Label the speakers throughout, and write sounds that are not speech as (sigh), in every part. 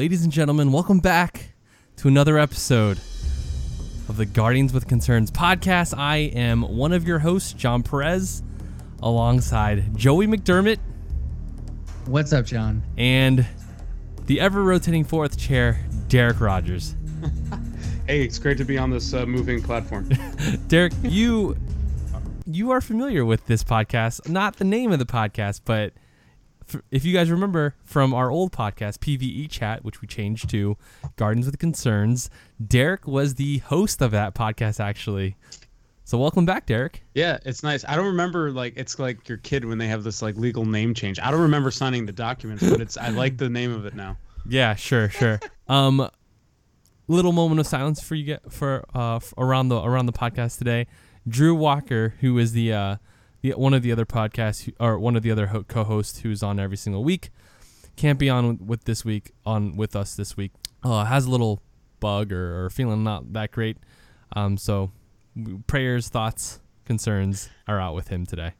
Speaker 1: ladies and gentlemen, welcome back to another episode of the Guardians with Concerns podcast. I am one of your hosts, Jon Perez, alongside Joey McDermott
Speaker 2: What's up, John?
Speaker 1: and the ever rotating fourth chair, Derek Rogers. (laughs)
Speaker 3: Hey, it's great to be on this uh, moving platform. (laughs)
Speaker 1: Derek, you you are familiar with this podcast, not the name of the podcast, but f- if you guys remember from our old podcast, PVE Chat, which we changed to Guardians with Concerns, Derek was the host of that podcast actually. So welcome back, Derek.
Speaker 3: yeah, it's nice. I don't remember like it's like your kid when they have this like legal name change. I don't remember signing the documents, but it's I like the name of it now.
Speaker 1: Yeah, sure, sure. um, little moment of silence for you get for uh around the around the podcast today. Drew Walker, who is the uh the one of the other podcasts or one of the other ho- co-hosts who's on every single week, can't be on with, with this week on with us this week. Uh, has a little bug or, or feeling not that great. Um, so prayers, thoughts, concerns are out with him today.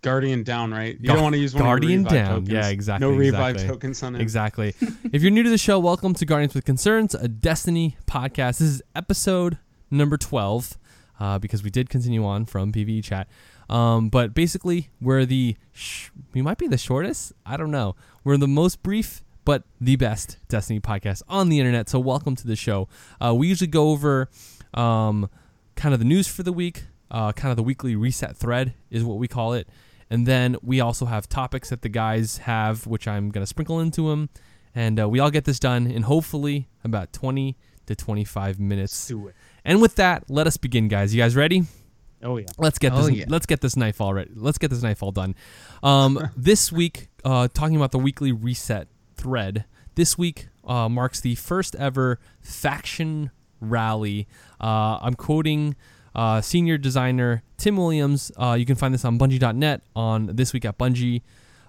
Speaker 3: Guardian down, right? You
Speaker 1: Gu-
Speaker 3: don't want to use one
Speaker 1: Guardian down.
Speaker 3: Tokens.
Speaker 1: Yeah, exactly,
Speaker 3: No revive
Speaker 1: exactly.
Speaker 3: tokens on it.
Speaker 1: Exactly. if you're new to the show, welcome to Guardians with Concerns, a Destiny podcast. This is episode number 12 uh, because we did continue on from PVE chat. Um, but basically, we're the, sh- we might be the shortest. I don't know. We're the most brief, but the best Destiny podcast on the internet. So welcome to the show. Uh, we usually go over um, kind of the news for the week, uh, kind of the weekly reset thread is what we call it. And then we also have topics that the guys have, which I'm going to sprinkle into them. And uh, we all get this done in hopefully about 20 to 25 minutes. And with that, let us begin, guys. You guys ready?
Speaker 3: Oh yeah.
Speaker 1: Let's get
Speaker 2: Oh,
Speaker 1: this.
Speaker 2: yeah.
Speaker 1: Let's get this knife all right. Let's get this knife all done. Um, (laughs) this week, uh, talking about the weekly reset thread. This week uh, marks the first ever faction rally. Uh, I'm quoting uh, senior designer Tim Williams. Uh, you can find this on Bungie.net on this week at Bungie,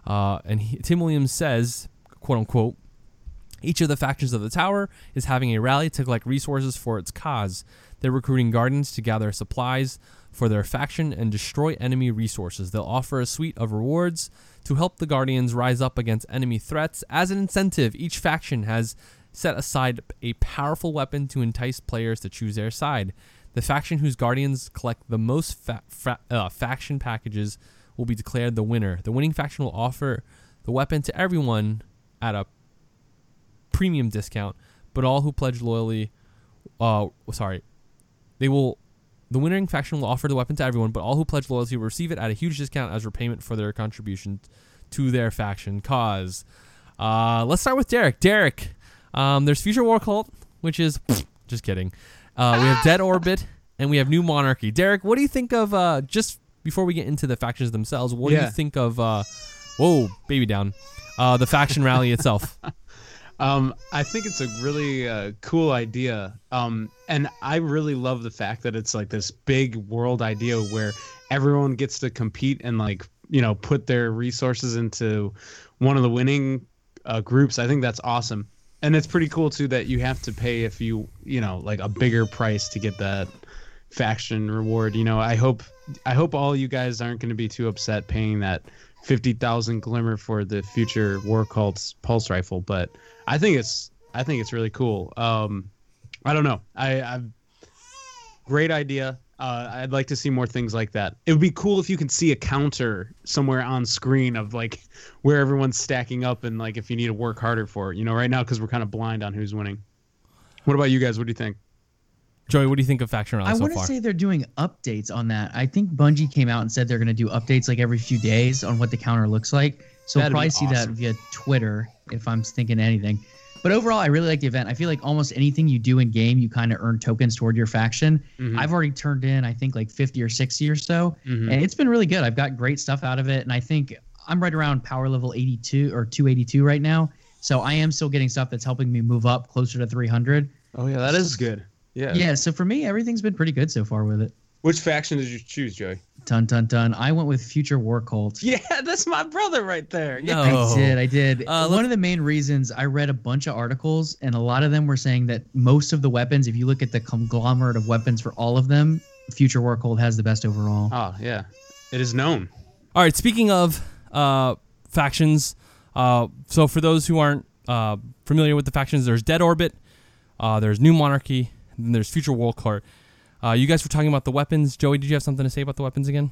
Speaker 1: uh, and he, Tim Williams says, "quote unquote." Each of the factions of the tower is having a rally to collect resources for its cause. They're recruiting guardians to gather supplies for their faction and destroy enemy resources. They'll offer a suite of rewards to help the guardians rise up against enemy threats. As an incentive, each faction has set aside a powerful weapon to entice players to choose their side. The faction whose guardians collect the most fa- fra- uh, faction packages will be declared the winner. The winning faction will offer the weapon to everyone at a premium discount, but all who pledge loyally, uh, sorry, they will. The winning faction will offer the weapon to everyone, but all who pledge loyalty will receive it at a huge discount as repayment for their contribution to their faction cause. Uh, let's start with Derek. Derek, um, there's Future War Cult, which is (sniffs) just kidding. Uh, we have Dead Orbit, and we have New Monarchy. Derek, what do you think of uh, just before we get into the factions themselves? What do you think of? Uh, whoa, baby down. Uh, the faction rally itself. (laughs)
Speaker 3: Um, I think it's a really uh, cool idea. Um, and I really love the fact that it's like this big world idea where everyone gets to compete and like you know put their resources into one of the winning uh, groups. I think that's awesome. And it's pretty cool too that you have to pay if you you know like a bigger price to get that faction reward. You know, I hope I hope all you guys aren't going to be too upset paying that fifty thousand glimmer for the future war cult's pulse rifle, but I think it's I think it's really cool. Um, I don't know. I I've great idea. Uh, I'd like to see more things like that. It would be cool if you could see a counter somewhere on screen of like where everyone's stacking up and like if you need to work harder for it. You know, right now because we're kind of blind on who's winning. What about you guys? What do you think?
Speaker 1: Joey, what do you think of faction rally
Speaker 2: I
Speaker 1: so
Speaker 2: want to
Speaker 1: far?
Speaker 2: say they're doing updates on that. I think Bungie came out and said they're going to do updates like every few days on what the counter looks like. So we'll
Speaker 3: That'd be
Speaker 2: probably see that via Twitter if I'm thinking anything. But overall, I really like the event. I feel like almost anything you do in game, you kind of earn tokens toward your faction.
Speaker 3: Mhm.
Speaker 2: I've already turned in, I think, like 50 or 60 or so,
Speaker 3: Mhm.
Speaker 2: and it's been really good. I've got great stuff out of it, and I think I'm right around power level 82 or 282 right now. So I am still getting stuff that's helping me move up closer to 300.
Speaker 3: Oh yeah, that is good. Yeah.
Speaker 2: Yeah, so for me, everything's been pretty good so far with it.
Speaker 3: Which faction did you choose, Joey?
Speaker 2: Dun dun dun. I went with Future War Cult. (laughs)
Speaker 3: Yeah, that's my brother right there. Yeah.
Speaker 1: No.
Speaker 2: I did. I did.
Speaker 1: Uh,
Speaker 2: One of the main reasons I read a bunch of articles, and a lot of them were saying that most of the weapons, if you look at the conglomerate of weapons for all of them, Future War Cult has the best overall.
Speaker 3: Oh yeah, it is known.
Speaker 1: All right. Speaking of uh, factions, uh, so for those who aren't uh, familiar with the factions, there's Dead Orbit, uh, there's New Monarchy, and there's Future War Cult. Uh, you guys were talking about the weapons. Joey, did you have something to say about the weapons again?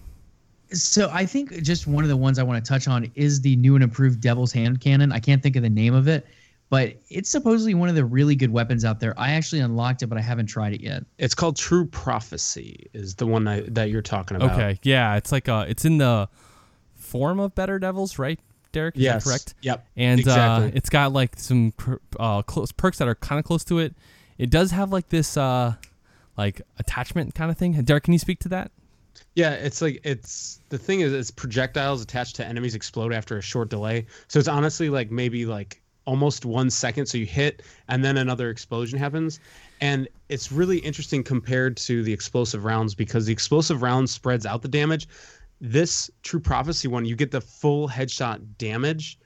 Speaker 2: So I think just one of the ones I want to touch on is the new and improved Devil's Hand cannon. I can't think of the name of it, but it's supposedly one of the really good weapons out there. I actually unlocked it, but I haven't tried it yet.
Speaker 3: It's called True Prophecy. Is the one that, that you're talking about?
Speaker 1: Okay, yeah, it's like uh, it's in the form of Better Devils, right, Derek? Is that
Speaker 3: Yes.
Speaker 1: correct.
Speaker 3: Yep.
Speaker 1: and
Speaker 3: exactly.
Speaker 1: uh, it's got like some per- uh, close perks that are kind of close to it. It does have like this uh, like attachment kind of thing. Derek, can you speak to that?
Speaker 3: Yeah, it's like it's the thing is it's projectiles attached to enemies explode after a short delay. So it's honestly like maybe like almost one second. So you hit and then another explosion happens. And it's really interesting compared to the explosive rounds because the explosive rounds spreads out the damage. This True Prophecy one, you get the full headshot damage.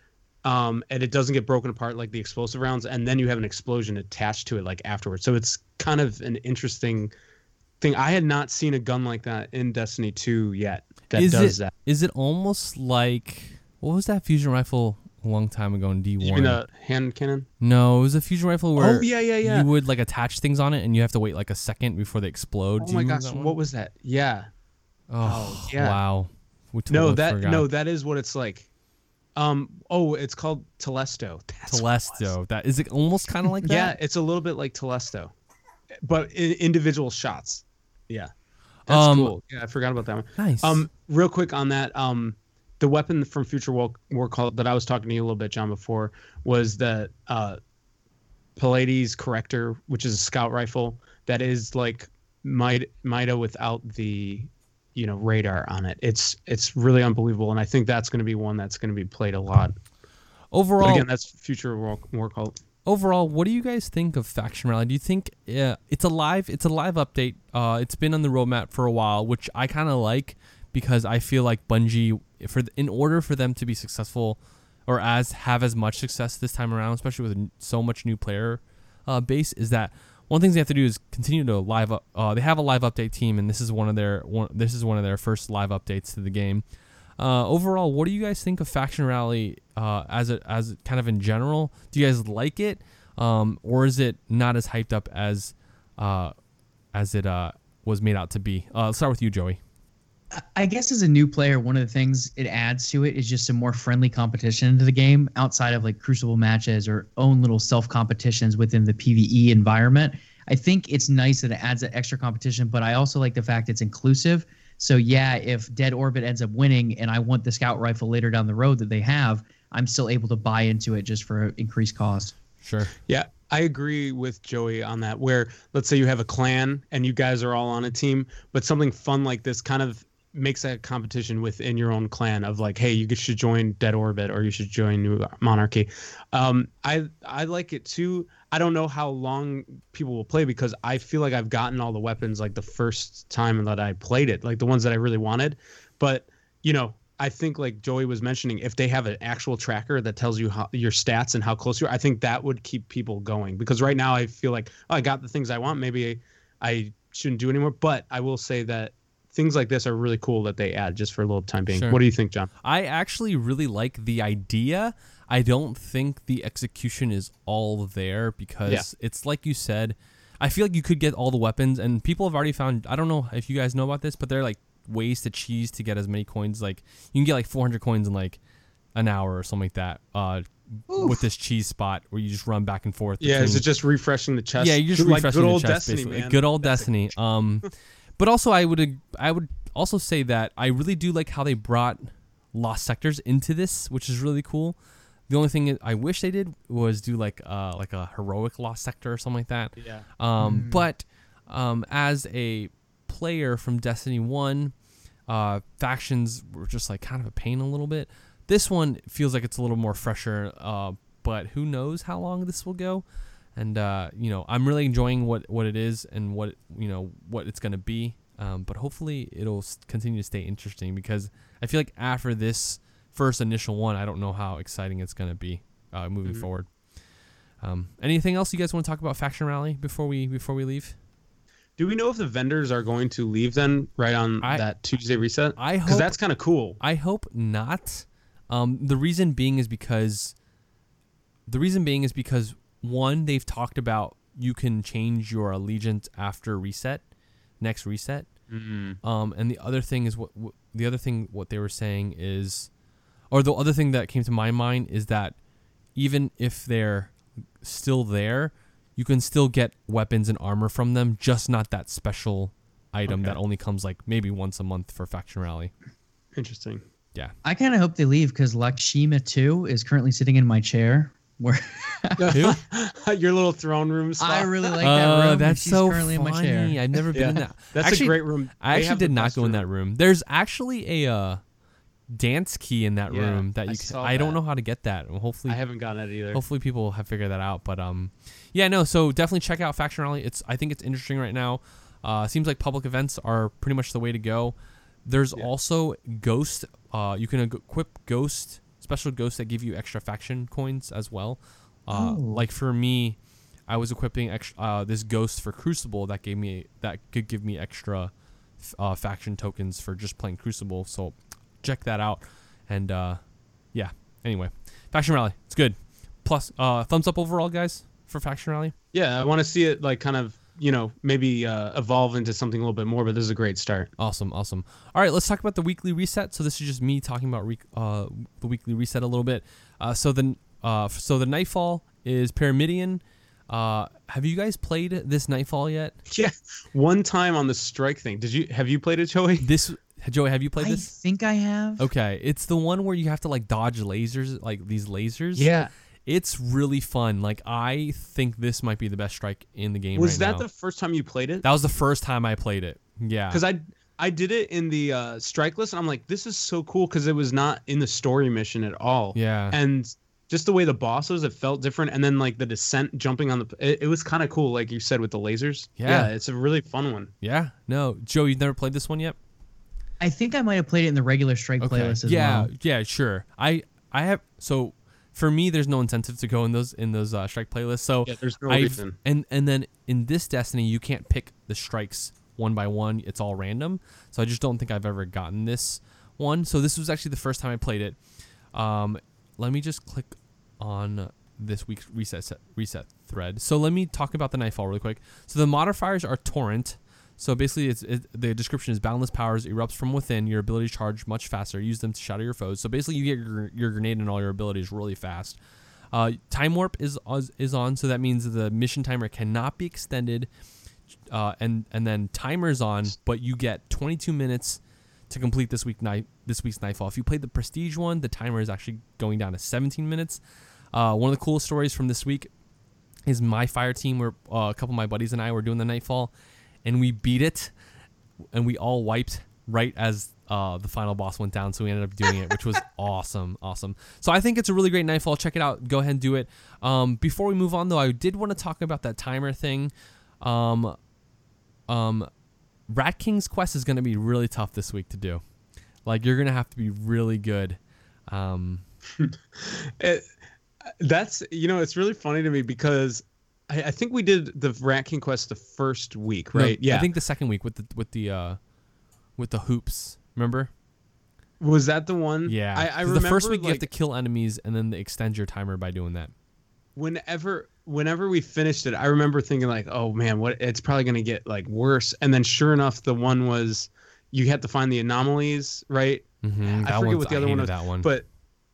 Speaker 3: Um, and it doesn't get broken apart like the explosive rounds, and then you have an explosion attached to it like afterwards. So it's kind of an interesting thing. I had not seen a gun like that in Destiny 2 yet that
Speaker 1: Is
Speaker 3: does
Speaker 1: it
Speaker 3: that.
Speaker 1: is it almost like what was that fusion rifle a long time ago in D1?
Speaker 3: You mean the hand cannon?
Speaker 1: No, it was a fusion rifle where
Speaker 3: Oh yeah, yeah, yeah.
Speaker 1: you would like attach things on it and you have to wait like a second before they explode.
Speaker 3: oh
Speaker 1: Do
Speaker 3: my gosh, what was that? Yeah.
Speaker 1: Oh,
Speaker 3: yeah.
Speaker 1: wow. We
Speaker 3: No, that
Speaker 1: forgot.
Speaker 3: no, that is what it's like. Um. Oh, it's called Telesto. That's what it was.
Speaker 1: Telesto. That is it. Almost kind of like that.
Speaker 3: Yeah, it's a little bit like Telesto, but in individual shots. Yeah. That's
Speaker 1: Um,
Speaker 3: cool. Yeah, I forgot about that one.
Speaker 1: Nice.
Speaker 3: Um, real quick on that, um, the weapon from Future War, War Cult that I was talking to you a little bit, Jon, before was the uh, Pallades Corrector, which is a scout rifle that is like Mida without the, you know, radar on it. It's it's really unbelievable, and I think that's going to be one that's going to be played a lot. But
Speaker 1: overall,
Speaker 3: again, that's Future War, War Cult.
Speaker 1: overall, what do you guys think of Faction Rally? Do you think uh, it's a live? It's a live update. Uh, it's been on the roadmap for a while, which I kind of like because I feel like Bungie, for in order for them to be successful, or as have as much success this time around, especially with so much new player uh, base, is that one of the things they have to do is continue to live. Up, uh, they have a live update team, and this is one of their one. This is one of their first live updates to the game. Uh, overall, what do you guys think of Faction Rally uh, as a, as kind of in general? Do you guys like it, um, or is it not as hyped up as uh, as it uh, was made out to be? Uh, let's start with you, Joey.
Speaker 2: I guess as a new player, one of the things it adds to it is just some more friendly competition into the game outside of like crucible matches or own little self competitions within the PVE environment. I think it's nice that it adds that extra competition, but I also like the fact it's inclusive. So yeah, if Dead Orbit ends up winning and I want the scout rifle later down the road that they have, I'm still able to buy into it just for increased cost.
Speaker 1: Sure.
Speaker 3: Yeah, I agree with Joey on that. Where let's say you have a clan and you guys are all on a team, but something fun like this kind of makes that competition within your own clan of like, hey, you should join Dead Orbit or you should join New Monarchy. Um, I I like it too. I don't know how long people will play because I feel like I've gotten all the weapons like the first time that I played it, like the ones that I really wanted. But you know, I think like Joey was mentioning, if they have an actual tracker that tells you how your stats and how close you are, I think that would keep people going. Because right now I feel like oh, I got the things I want. Maybe I, I shouldn't do anymore. But I will say that things like this are really cool that they add just for a little time being.
Speaker 1: Sure.
Speaker 3: What do you think, Jon?
Speaker 1: I actually really like the idea. I don't think the execution is all there because
Speaker 3: Yeah.
Speaker 1: it's like you said. I feel like you could get all the weapons, and people have already found. I don't know if you guys know about this, but there are like ways to cheese to get as many coins. Like you can get like 400 coins in like an hour or something like that. Uh, with this cheese spot where you just run back and forth.
Speaker 3: Yeah, is
Speaker 1: between-
Speaker 3: it just refreshing the chest?
Speaker 1: yeah, you're just
Speaker 3: like
Speaker 1: refreshing
Speaker 3: good
Speaker 1: the
Speaker 3: old
Speaker 1: chest,
Speaker 3: Destiny,
Speaker 1: basically.
Speaker 3: man.
Speaker 1: Good old
Speaker 3: That's
Speaker 1: Destiny. Um, (laughs) but also I would I would also say that I really do like how they brought lost sectors into this, which is really cool. The only thing I wish they did was do like uh like a heroic lost sector or something like that.
Speaker 3: Yeah.
Speaker 1: Um, but um, as a player from Destiny One, uh, factions were just like kind of a pain a little bit. This one feels like it's a little more fresher. Uh, but who knows how long this will go? And uh, you know, I'm really enjoying what what it is and what you know what it's gonna be. Um, but hopefully it'll continue to stay interesting because I feel like after this first initial one, I don't know how exciting it's gonna be uh, moving
Speaker 3: Mhm.
Speaker 1: forward. Um, anything else you guys want to talk about Faction Rally before we before we leave?
Speaker 3: Do we know if the vendors are going to leave then right on
Speaker 1: I-
Speaker 3: that Tuesday reset?
Speaker 1: I
Speaker 3: Because that's kind of cool.
Speaker 1: I hope not. Um, the reason being is because the reason being is because one, they've talked about you can change your allegiance after reset, next reset.
Speaker 3: Mm-hmm.
Speaker 1: Um, and the other thing is what, what the other thing what they were saying is, or the other thing that came to my mind is that even if they're still there, you can still get weapons and armor from them, just not that special item
Speaker 3: Okay.
Speaker 1: that only comes like maybe once a month for faction rally.
Speaker 3: Interesting.
Speaker 1: Yeah.
Speaker 2: I kind of hope they leave because Lakshmi 2 is currently sitting in my chair. Where
Speaker 1: Who? (laughs) (laughs) (laughs)
Speaker 3: Your little throne room spot.
Speaker 2: I really like that
Speaker 1: Uh,
Speaker 2: room. and
Speaker 1: that's
Speaker 2: she's
Speaker 1: so
Speaker 2: currently
Speaker 1: funny.
Speaker 2: in my chair.
Speaker 1: I've never been
Speaker 3: Yeah.
Speaker 1: in that.
Speaker 3: That's
Speaker 1: actually,
Speaker 3: a great room.
Speaker 1: I
Speaker 3: They
Speaker 1: actually did not
Speaker 3: best
Speaker 1: go in that room. There's actually a uh, dance key in that
Speaker 3: Yeah,
Speaker 1: room that
Speaker 3: I
Speaker 1: you. Can,
Speaker 3: saw
Speaker 1: I don't know how to get that. Hopefully,
Speaker 3: I haven't gotten it either.
Speaker 1: hopefully people have figured that out. But um, yeah, no. So definitely check out Faction Rally. It's I think it's interesting right now. Uh, seems like public events are pretty much the way to go. There's
Speaker 3: Yeah.
Speaker 1: also Ghost. Uh, you can equip Ghost special ghosts that give you extra faction coins as well. Uh,
Speaker 2: Oh.
Speaker 1: Like for me, I was equipping ex- uh, this Ghost for Crucible that gave me that could give me extra f- uh, faction tokens for just playing Crucible. So check that out. And uh, yeah. Anyway, Faction Rally, it's good. Plus, uh, thumbs up overall, guys, for Faction Rally.
Speaker 3: Yeah, I want to see it like kind of you know maybe uh, evolve into something a little bit more. But this is a great start.
Speaker 1: Awesome, awesome. All right, let's talk about the weekly reset. So this is just me talking about re- uh, the weekly reset a little bit. Uh, so the uh, so the Nightfall is Pyramidion. Uh, have you guys played this Nightfall yet? (laughs)
Speaker 3: Yeah, one time on the strike thing. Did you have you played it, Joey? (laughs)
Speaker 1: This Joey, have you played
Speaker 2: I
Speaker 1: this?
Speaker 2: I think I have.
Speaker 1: Okay, it's the one where you have to like dodge lasers, like these lasers.
Speaker 3: Yeah.
Speaker 1: it's really fun. Like I think this might be the best strike in the game.
Speaker 3: Was
Speaker 1: right
Speaker 3: that
Speaker 1: now.
Speaker 3: the first time you played it?
Speaker 1: That was the first time I played it. Yeah.
Speaker 3: Because I I did it in the uh, strike list, and I'm like, this is so cool because it was not in the story mission at all.
Speaker 1: Yeah.
Speaker 3: And just the way the boss was, it felt different. And then like the descent, jumping on the, it, it was kind of cool, like you said with the lasers.
Speaker 1: Yeah.
Speaker 3: it's a really fun one.
Speaker 1: yeah. No, Joe, you've never played this one yet.
Speaker 2: I think I might have played it in the regular strike playlist as
Speaker 1: yeah,
Speaker 2: well.
Speaker 1: yeah, sure. I I have so for me, there's no incentive to go in those in those uh, strike playlists. So
Speaker 3: Yeah, there's no
Speaker 1: I've
Speaker 3: reason.
Speaker 1: and and then in this Destiny, you can't pick the strikes one by one. It's all random. So I just don't think I've ever gotten this one. So this was actually the first time I played it. Um, let me just click on this week's reset set, reset thread. So let me talk about the Nightfall really quick. So the modifiers are torrent. So basically, it's it, the description is boundless powers erupts from within. Your ability to charge much faster. Use them to shatter your foes. So basically, you get your, your grenade and all your abilities really fast. Uh, time warp is is on, so that means the mission timer cannot be extended. Uh, and and then timer's on, but you get 22 minutes to complete this week night this week's nightfall. If you played the prestige one, the timer is actually going down to 17 minutes. Uh, one of the coolest stories from this week is my fire team where uh, a couple of my buddies and I were doing the nightfall, and we beat it, and we all wiped right as uh, the final boss went down. So we ended up doing it, which was (laughs) awesome, awesome. So I think it's a really great nightfall. Check it out. Go ahead and do it. Um, before we move on, though, I did want to talk about that timer thing. Um, um, Rat King's quest is going to be really tough this week to do. Like you're going to have to be really good. Um, (laughs)
Speaker 3: It, that's you know it's really funny to me because I, I think we did the Rat King quest the first week,
Speaker 1: no,
Speaker 3: right? yeah.
Speaker 1: I think the second week with the with the uh, with the hoops. Remember?
Speaker 3: was that the one?
Speaker 1: Yeah.
Speaker 3: I, I remember
Speaker 1: the first week you have to kill enemies and then extend your timer by doing that.
Speaker 3: whenever whenever we finished it, I remember thinking like, oh man, what it's probably gonna get like worse. And then sure enough, the one was you had to find the anomalies, right?
Speaker 1: Mm-hmm.
Speaker 3: I forget what the other one was,
Speaker 1: That one.
Speaker 3: But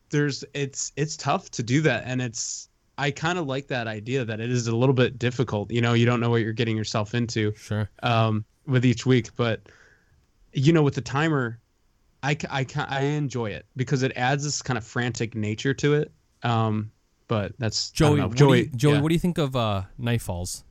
Speaker 3: there's it's it's tough to do that, and it's I kind of like that idea that it is a little bit difficult. You know, you don't know what you're getting yourself into
Speaker 1: sure.
Speaker 3: um, with each week, but you know, with the timer, I I I enjoy it because it adds this kind of frantic nature to it. Um, but that's I don't
Speaker 1: Joey, what do you,
Speaker 3: Joey,
Speaker 1: Joey,
Speaker 3: yeah.
Speaker 1: what do you think of uh, Nightfalls?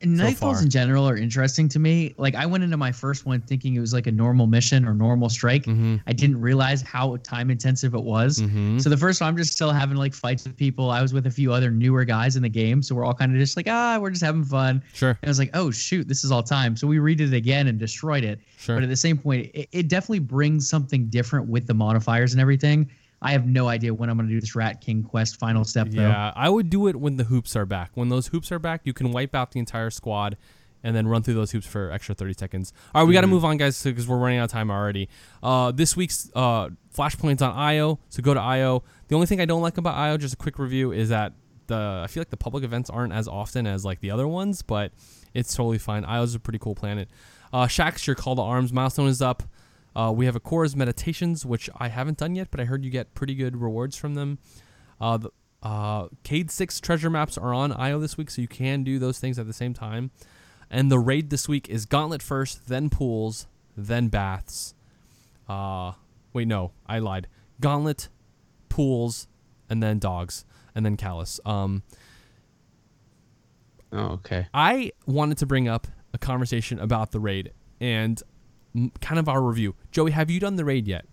Speaker 2: And
Speaker 1: so
Speaker 2: Nightfalls in general are interesting to me. Like I went into my first one thinking it was like a normal mission or normal strike.
Speaker 1: Mm-hmm.
Speaker 2: I didn't realize how time intensive it was.
Speaker 1: Mm-hmm.
Speaker 2: So the first one, I'm just still having like fights with people. I was with a few other newer guys in the game, so we're all kind of just like, ah, we're just having fun.
Speaker 1: Sure.
Speaker 2: And I was like, oh shoot, this is all time. So we redid it again and destroyed it.
Speaker 1: Sure.
Speaker 2: But at the same point, it, it definitely brings something different with the modifiers and everything. I have no idea when I'm going to do this Rat King quest final step though.
Speaker 1: Yeah, I would do it when the hoops are back. When those hoops are back, you can wipe out the entire squad and then run through those hoops for extra 30 seconds. All right, we got to
Speaker 3: Mm-hmm.
Speaker 1: move on, guys, because we're running out of time already. Uh, this week's uh, Flashpoint's on IO, so go to IO. The only thing I don't like about IO, just a quick review, is that the I feel like the public events aren't as often as like the other ones, but it's totally fine. Io's a pretty cool planet. Uh, Shaxx, your call to arms milestone is up. Uh, we have Ikora's meditations, which I haven't done yet, but I heard you get pretty good rewards from them. Uh, the, uh, Cayde six treasure maps are on IO this week, so you can do those things at the same time. And the raid this week is Gauntlet first, then pools, then baths. Uh, wait, no, I lied. Gauntlet, pools, and then dogs, and then Calus. Um,
Speaker 3: Oh, okay.
Speaker 1: I wanted to bring up a conversation about the raid and kind of our review. Joey, have you done the raid yet?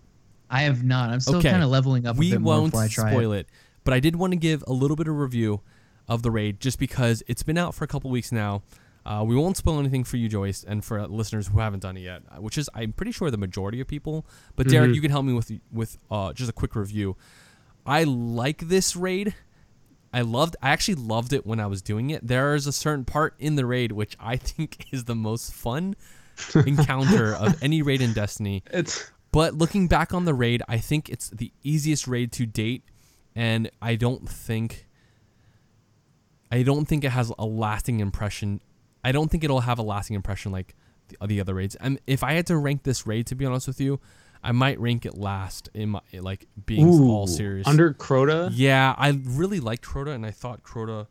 Speaker 2: I have not. I'm still
Speaker 1: Okay.
Speaker 2: kind of leveling up.
Speaker 1: We won't
Speaker 2: before I try
Speaker 1: spoil
Speaker 2: it.
Speaker 1: it. but I did want to give a little bit of review of the raid just because it's been out for a couple weeks now. Uh, we won't spoil anything for you, Joyce, and for listeners who haven't done it yet, uh, which is I'm pretty sure the majority of people. But Derek,
Speaker 3: Mhm.
Speaker 1: you can help me with with uh, just a quick review. I like this raid. I loved. I actually loved it when I was doing it. There is a certain part in the raid which I (laughs) think is the most fun (laughs) encounter of any raid in Destiny.
Speaker 3: It's
Speaker 1: But looking back on the raid, I think it's the easiest raid to date, and I don't think I don't think it has a lasting impression. I don't think it'll have a lasting impression like the, the other raids. And if I had to rank this raid, to be honest with you, I might rank it last in my like being all serious.
Speaker 3: under Crota.
Speaker 1: Yeah, I really liked Crota, and I thought Crota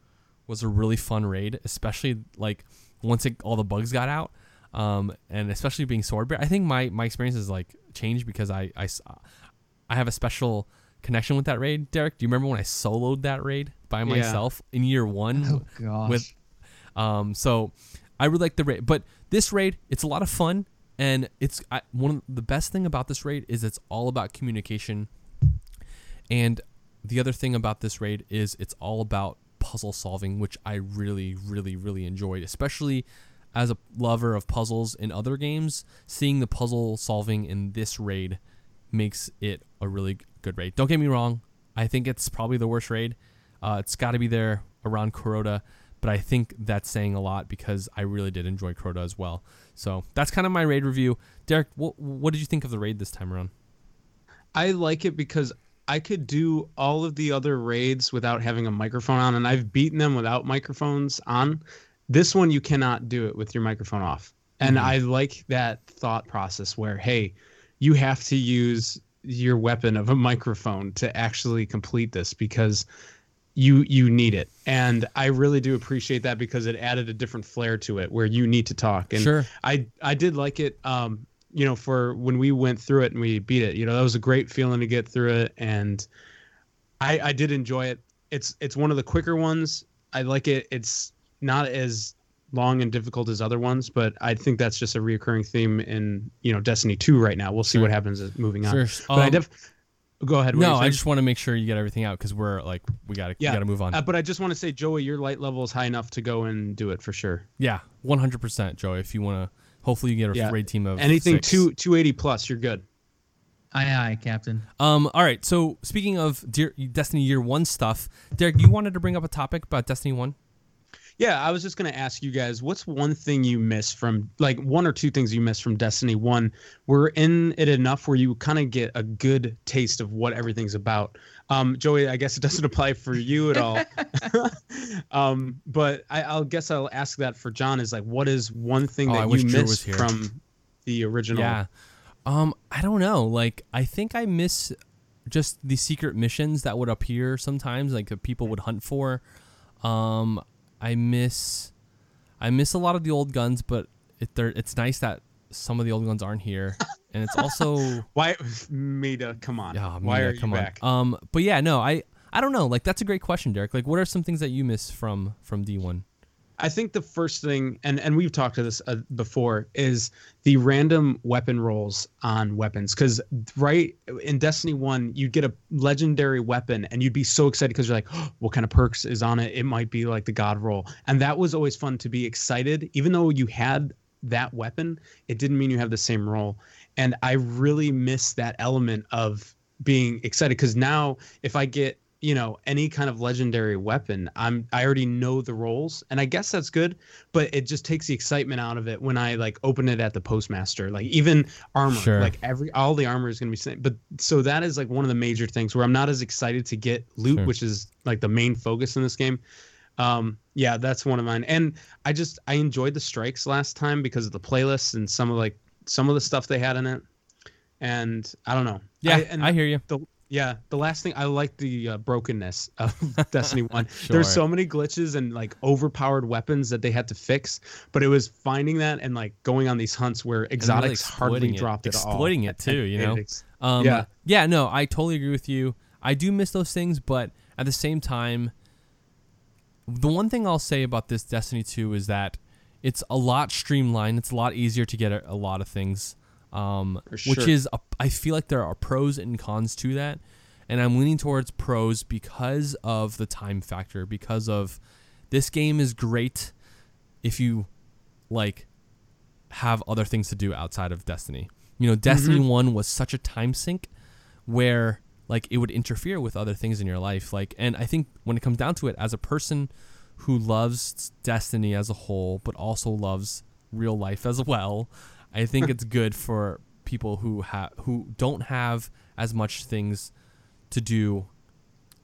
Speaker 1: was a really fun raid, especially like once it, all the bugs got out, um, and especially being Swordbear. I think my my experience has like changed because I I have a special connection with that raid. Derek, do you remember when I soloed that raid by
Speaker 3: Yeah.
Speaker 1: myself in year one?
Speaker 2: Oh gosh.
Speaker 1: with um so i really like the raid but this raid it's a lot of fun and it's I, one of the best thing about this raid is it's all about communication and the other thing about this raid is it's all about puzzle solving which i really really really enjoyed especially as a lover of puzzles in other games seeing the puzzle solving in this raid makes it a really good raid don't get me wrong i think it's probably the worst raid uh, it's got to be there around Crota, but I think that's saying a lot because I really did enjoy Crota as well. So that's kind of my raid review. Derek, what, what did you think of the raid this time around?
Speaker 3: I like it because I could do all of the other raids without having a microphone on, and I've beaten them without microphones on. This one you cannot do it with your microphone off, and
Speaker 1: Mhm.
Speaker 3: I like that thought process where hey, you have to use your weapon of a microphone to actually complete this because you you need it and i really do appreciate that because it added a different flair to it where you need to talk and
Speaker 1: sure.
Speaker 3: I I did like it. Um, you know, for when we went through it and we beat it, you know, that was a great feeling to get through it, and I I did enjoy it. It's it's one of the quicker ones. I like it. It's not as long and difficult as other ones, but I think that's just a reoccurring theme in you know Destiny Two right now. We'll see
Speaker 1: Sure.
Speaker 3: what happens moving on.
Speaker 1: Sure.
Speaker 3: But I
Speaker 1: Um,
Speaker 3: def go ahead.
Speaker 1: no, I just want to make sure you get everything out because we're like we gotta
Speaker 3: Yeah,
Speaker 1: we gotta move on.
Speaker 3: Uh, but I just want to say, Joey, your light level is high enough to go and do it for sure.
Speaker 1: yeah, one hundred percent, Joey. If you want to, hopefully you get a
Speaker 3: Yeah.
Speaker 1: raid team of
Speaker 3: Anything
Speaker 1: six.
Speaker 3: two two eighty plus, you're good.
Speaker 2: aye, aye, Captain.
Speaker 1: Um. All right. So speaking of Dear, Destiny Year One stuff, Derek, you wanted to bring up a topic about Destiny One.
Speaker 3: Yeah, I was just gonna ask you guys, what's one thing you miss from like one or two things you miss from Destiny One? We're in it enough where you kind of get a good taste of what everything's about. Um, Joey, I guess it doesn't (laughs) apply for you at all. (laughs) (laughs) um, but I, I'll guess I'll ask that for John. Is like, what is one thing
Speaker 1: Oh,
Speaker 3: that
Speaker 1: wish
Speaker 3: you
Speaker 1: Drew
Speaker 3: miss from the original?
Speaker 1: Yeah. Um, I don't know. Like, I think I miss just the secret missions that would appear sometimes, like that people would hunt for. Um, I miss, I miss a lot of the old guns, but it, they're, it's nice that some of the old guns aren't here, and it's also (laughs)
Speaker 3: Why, Mida? Come on.
Speaker 1: yeah.
Speaker 3: Why
Speaker 1: Mida,
Speaker 3: are you
Speaker 1: come
Speaker 3: back?
Speaker 1: on. Um, but yeah, no, I, I don't know. Like, that's a great question, Derek. Like, what are some things that you miss from from D one?
Speaker 3: I think the first thing, and and we've talked to this uh, before, is the random weapon rolls on weapons. Because right in Destiny One, you'd get a legendary weapon, and you'd be so excited because you're like, oh, (gasps) what kind of perks is on it? It might be like the God roll, and that was always fun to be excited. Even though you had that weapon, it didn't mean you have the same role. And I really miss that element of being excited because now if I get you know any kind of legendary weapon i'm i already know the roles and i guess that's good but it just takes the excitement out of it when i like open it at the postmaster like even armor
Speaker 1: Sure.
Speaker 3: like every all the armor is going to be same but so that is like one of the major things where i'm not as excited to get loot
Speaker 1: Sure.
Speaker 3: which is like the main focus in this game um yeah that's one of mine and i just i enjoyed the strikes last time because of the playlists and some of like some of the stuff they had in it and i don't know
Speaker 1: Yeah,
Speaker 3: I, and
Speaker 1: I hear you.
Speaker 3: the yeah the last thing i like the uh, brokenness of (laughs) destiny 1
Speaker 1: Sure.
Speaker 3: there's so many glitches and like overpowered weapons that they had to fix but it was finding that and like going on these hunts where exotics hardly
Speaker 1: exploiting it-
Speaker 3: dropped at all
Speaker 1: exploiting it too, you know? Um,
Speaker 3: Yeah.
Speaker 1: yeah, no, I totally agree with you. I do miss those things, but at the same time, the one thing I'll say about this Destiny 2 is that it's a lot streamlined. It's a lot easier to get a, a lot of things, um,
Speaker 3: For
Speaker 1: which is a, I feel like there are pros and cons to that, and I'm leaning towards pros because of the time factor. Because of this game is great if you like have other things to do outside of Destiny. You know, Destiny 1 was such a time sink where like it would interfere with other things in your life like and I think when it comes down to it as a person who loves Destiny as a whole but also loves real life as well, I think it's good for people who have who don't have as much things to do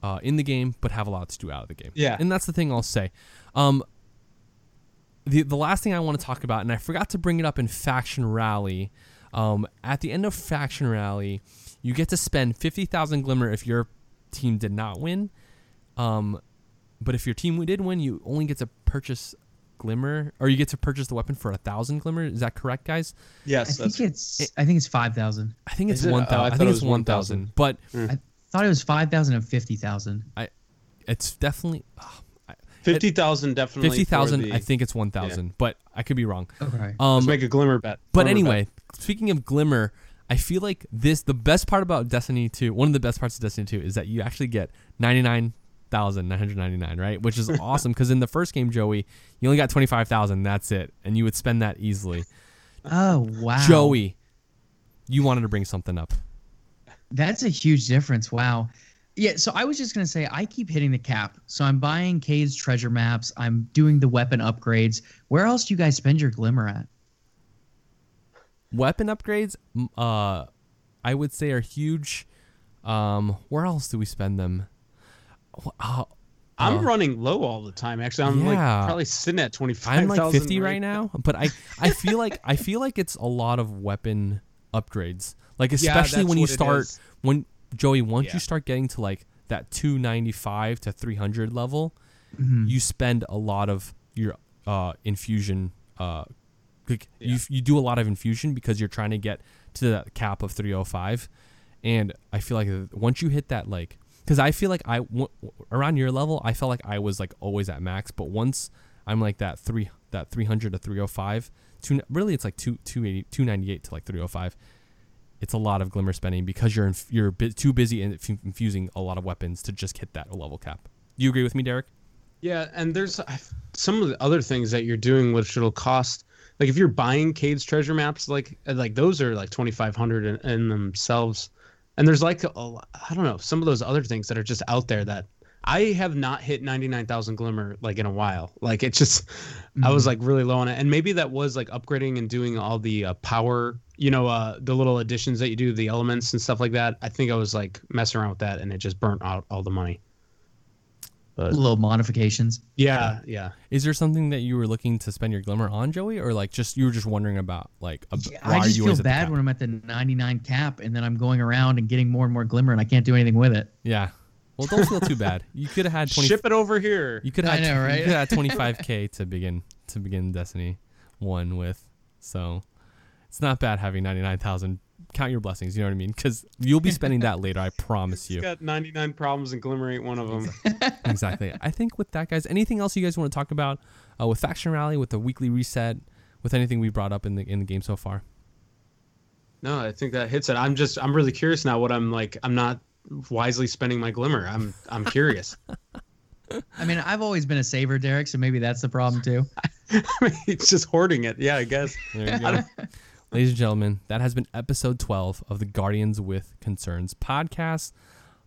Speaker 1: uh, in the game but have a lot to do out of the game.
Speaker 3: Yeah.
Speaker 1: And that's the thing I'll say. Um the the last thing I want to talk about, and I forgot to bring it up in Faction Rally. Um, at the end of Faction Rally, you get to spend fifty thousand glimmer if your team did not win. Um, but if your team did win, you only get to purchase glimmer, or you get to purchase the weapon for a thousand glimmer. Is that correct, guys?
Speaker 2: Yes, I
Speaker 3: yes
Speaker 2: think it's I think it's five thousand.
Speaker 1: I think it's
Speaker 3: Is it?
Speaker 1: one
Speaker 3: Oh, I
Speaker 1: thousand. I,
Speaker 3: thought
Speaker 1: think
Speaker 3: it
Speaker 1: it's
Speaker 3: was
Speaker 1: one thousand, but
Speaker 2: I thought it was five thousand and fifty thousand.
Speaker 1: I, it's definitely ah,
Speaker 3: 50000 definitely
Speaker 1: fifty thousand. I think it's one thousand, but I could be wrong.
Speaker 2: Okay.
Speaker 1: Um,
Speaker 3: let's make a glimmer bet
Speaker 1: But
Speaker 3: Glimmer
Speaker 1: anyway, speaking of glimmer, I feel like this the best part about Destiny 2, one of the best parts of Destiny 2 is that you actually get 99,999, right? Which is awesome because in the first game, Joey, you only got 25,000, that's it, and you would spend that easily.
Speaker 2: Oh wow.
Speaker 1: Joey, you wanted to bring something up.
Speaker 2: That's a huge difference. Wow. Yeah, so I was just gonna say I keep hitting the cap. So I'm buying Cayde's treasure maps. I'm doing the weapon upgrades. Where else do you guys spend your glimmer at?
Speaker 1: Weapon upgrades, uh, I would say are huge. Um, where else do we spend them? Wh- Uh,
Speaker 3: i'm
Speaker 1: uh,
Speaker 3: running low all the time actually i'm
Speaker 1: Yeah.
Speaker 3: like probably sitting at 25
Speaker 1: I'm like 50 right now, but I I feel like I feel like it's a lot of weapon upgrades. Like especially
Speaker 3: that's
Speaker 1: when you start when Joey once
Speaker 3: Yeah.
Speaker 1: you start getting to like that 295 to 300 level,
Speaker 2: Mhm.
Speaker 1: you spend a lot of your uh infusion uh like you you do a lot of infusion because you're trying to get to that cap of 305 and I feel like once you hit that like cuz I feel like I w- around your level I felt like I was like always at max but once I'm like that 3 that 300 to 305 two, really it's like 2 280 298 to like 305 it's a lot of glimmer spending because you're inf- you're too busy in inf- infusing a lot of weapons to just hit that level cap. Do you agree with me, Derek?
Speaker 3: Yeah, and there's some of the other things that you're doing which it'll cost. Like if you're buying Cayde's treasure maps, like like those are like 2,500 in, in themselves. And there's like a, I don't know some of those other things that are just out there that I have not hit 99,000 glimmer like in a while. Like it just I was like really low on it, and maybe that was like upgrading and doing all the uh, power, you know, uh, the little additions that you do, the elements and stuff like that. I think I was like messing around with that, and it just burnt out all the money. But
Speaker 2: Little modifications.
Speaker 3: yeah, yeah.
Speaker 1: Is there something that you were looking to spend your glimmer on, Joey, or like just you were just wondering about like a,
Speaker 2: Yeah,
Speaker 1: why
Speaker 2: I just
Speaker 1: you
Speaker 2: feel
Speaker 1: always at the
Speaker 2: bad when I'm at the 99 cap and then I'm going around and getting more and more glimmer and I can't do anything with it.
Speaker 1: Yeah. Well, don't feel too bad. You could have had twenty.
Speaker 3: Ship it over here.
Speaker 1: You could
Speaker 2: I
Speaker 1: have.
Speaker 2: know, right?
Speaker 1: You could have (laughs) twenty five k to begin to begin Destiny one with. So it's not bad having ninety nine thousand. Count your blessings. You know what I mean? Because you'll be spending that later. I (laughs) promise you.
Speaker 3: got 99 problems and Glimmer ain't one of them.
Speaker 1: exactly. I think with that, guys. Anything else you guys want to talk about uh, with faction rally, with the weekly reset, with anything we brought up in the in the game so far?
Speaker 3: no, I think that hits it. I'm just I'm really curious now what I'm like I'm not wisely spending my Glimmer. I'm I'm curious. (laughs)
Speaker 2: I mean, I've always been a saver, Derek, so maybe that's the problem too. (laughs)
Speaker 3: it's just hoarding it. Yeah, I guess.
Speaker 1: Ladies and gentlemen, that has been episode 12 of the Guardians with Concerns podcast.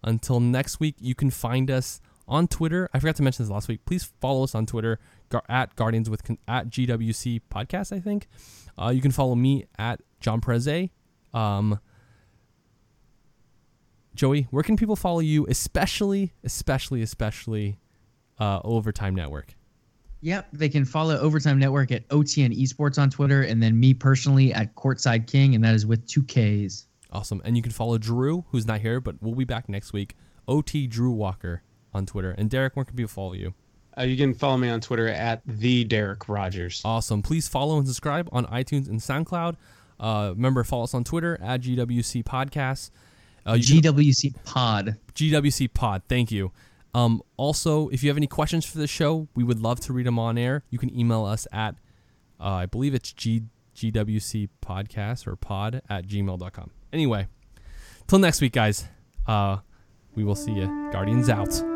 Speaker 1: Until next week, you can find us on Twitter. I forgot to mention this last week. Please follow us on Twitter at Guardians with at GWC Podcast. I think uh, you can follow me at Jon Perez. Um, Joey, where can people follow you, especially, especially, especially uh, Overtime Network?
Speaker 2: Yep, they can follow Overtime Network at OTN Esports on Twitter, and then me personally at Courtside King, and that is with two Ks.
Speaker 1: Awesome. And you can follow Drew, who's not here, but we'll be back next week. OT Drew Walker on Twitter. And Derek, where can people follow you?
Speaker 3: Uh, you can follow me on Twitter at the Derek Rogers.
Speaker 1: Awesome. Please follow and subscribe on iTunes and SoundCloud. Uh, remember, follow us on Twitter at GWC Podcasts. Uh,
Speaker 2: GWC Pod.
Speaker 1: GWC Pod. Thank you. Um, also, if you have any questions for the show, we would love to read them on air. You can email us at, uh, I believe it's G, GWC Podcast or pod at gmail.com. Anyway, till next week, guys. Uh, we will see you. Guardians out.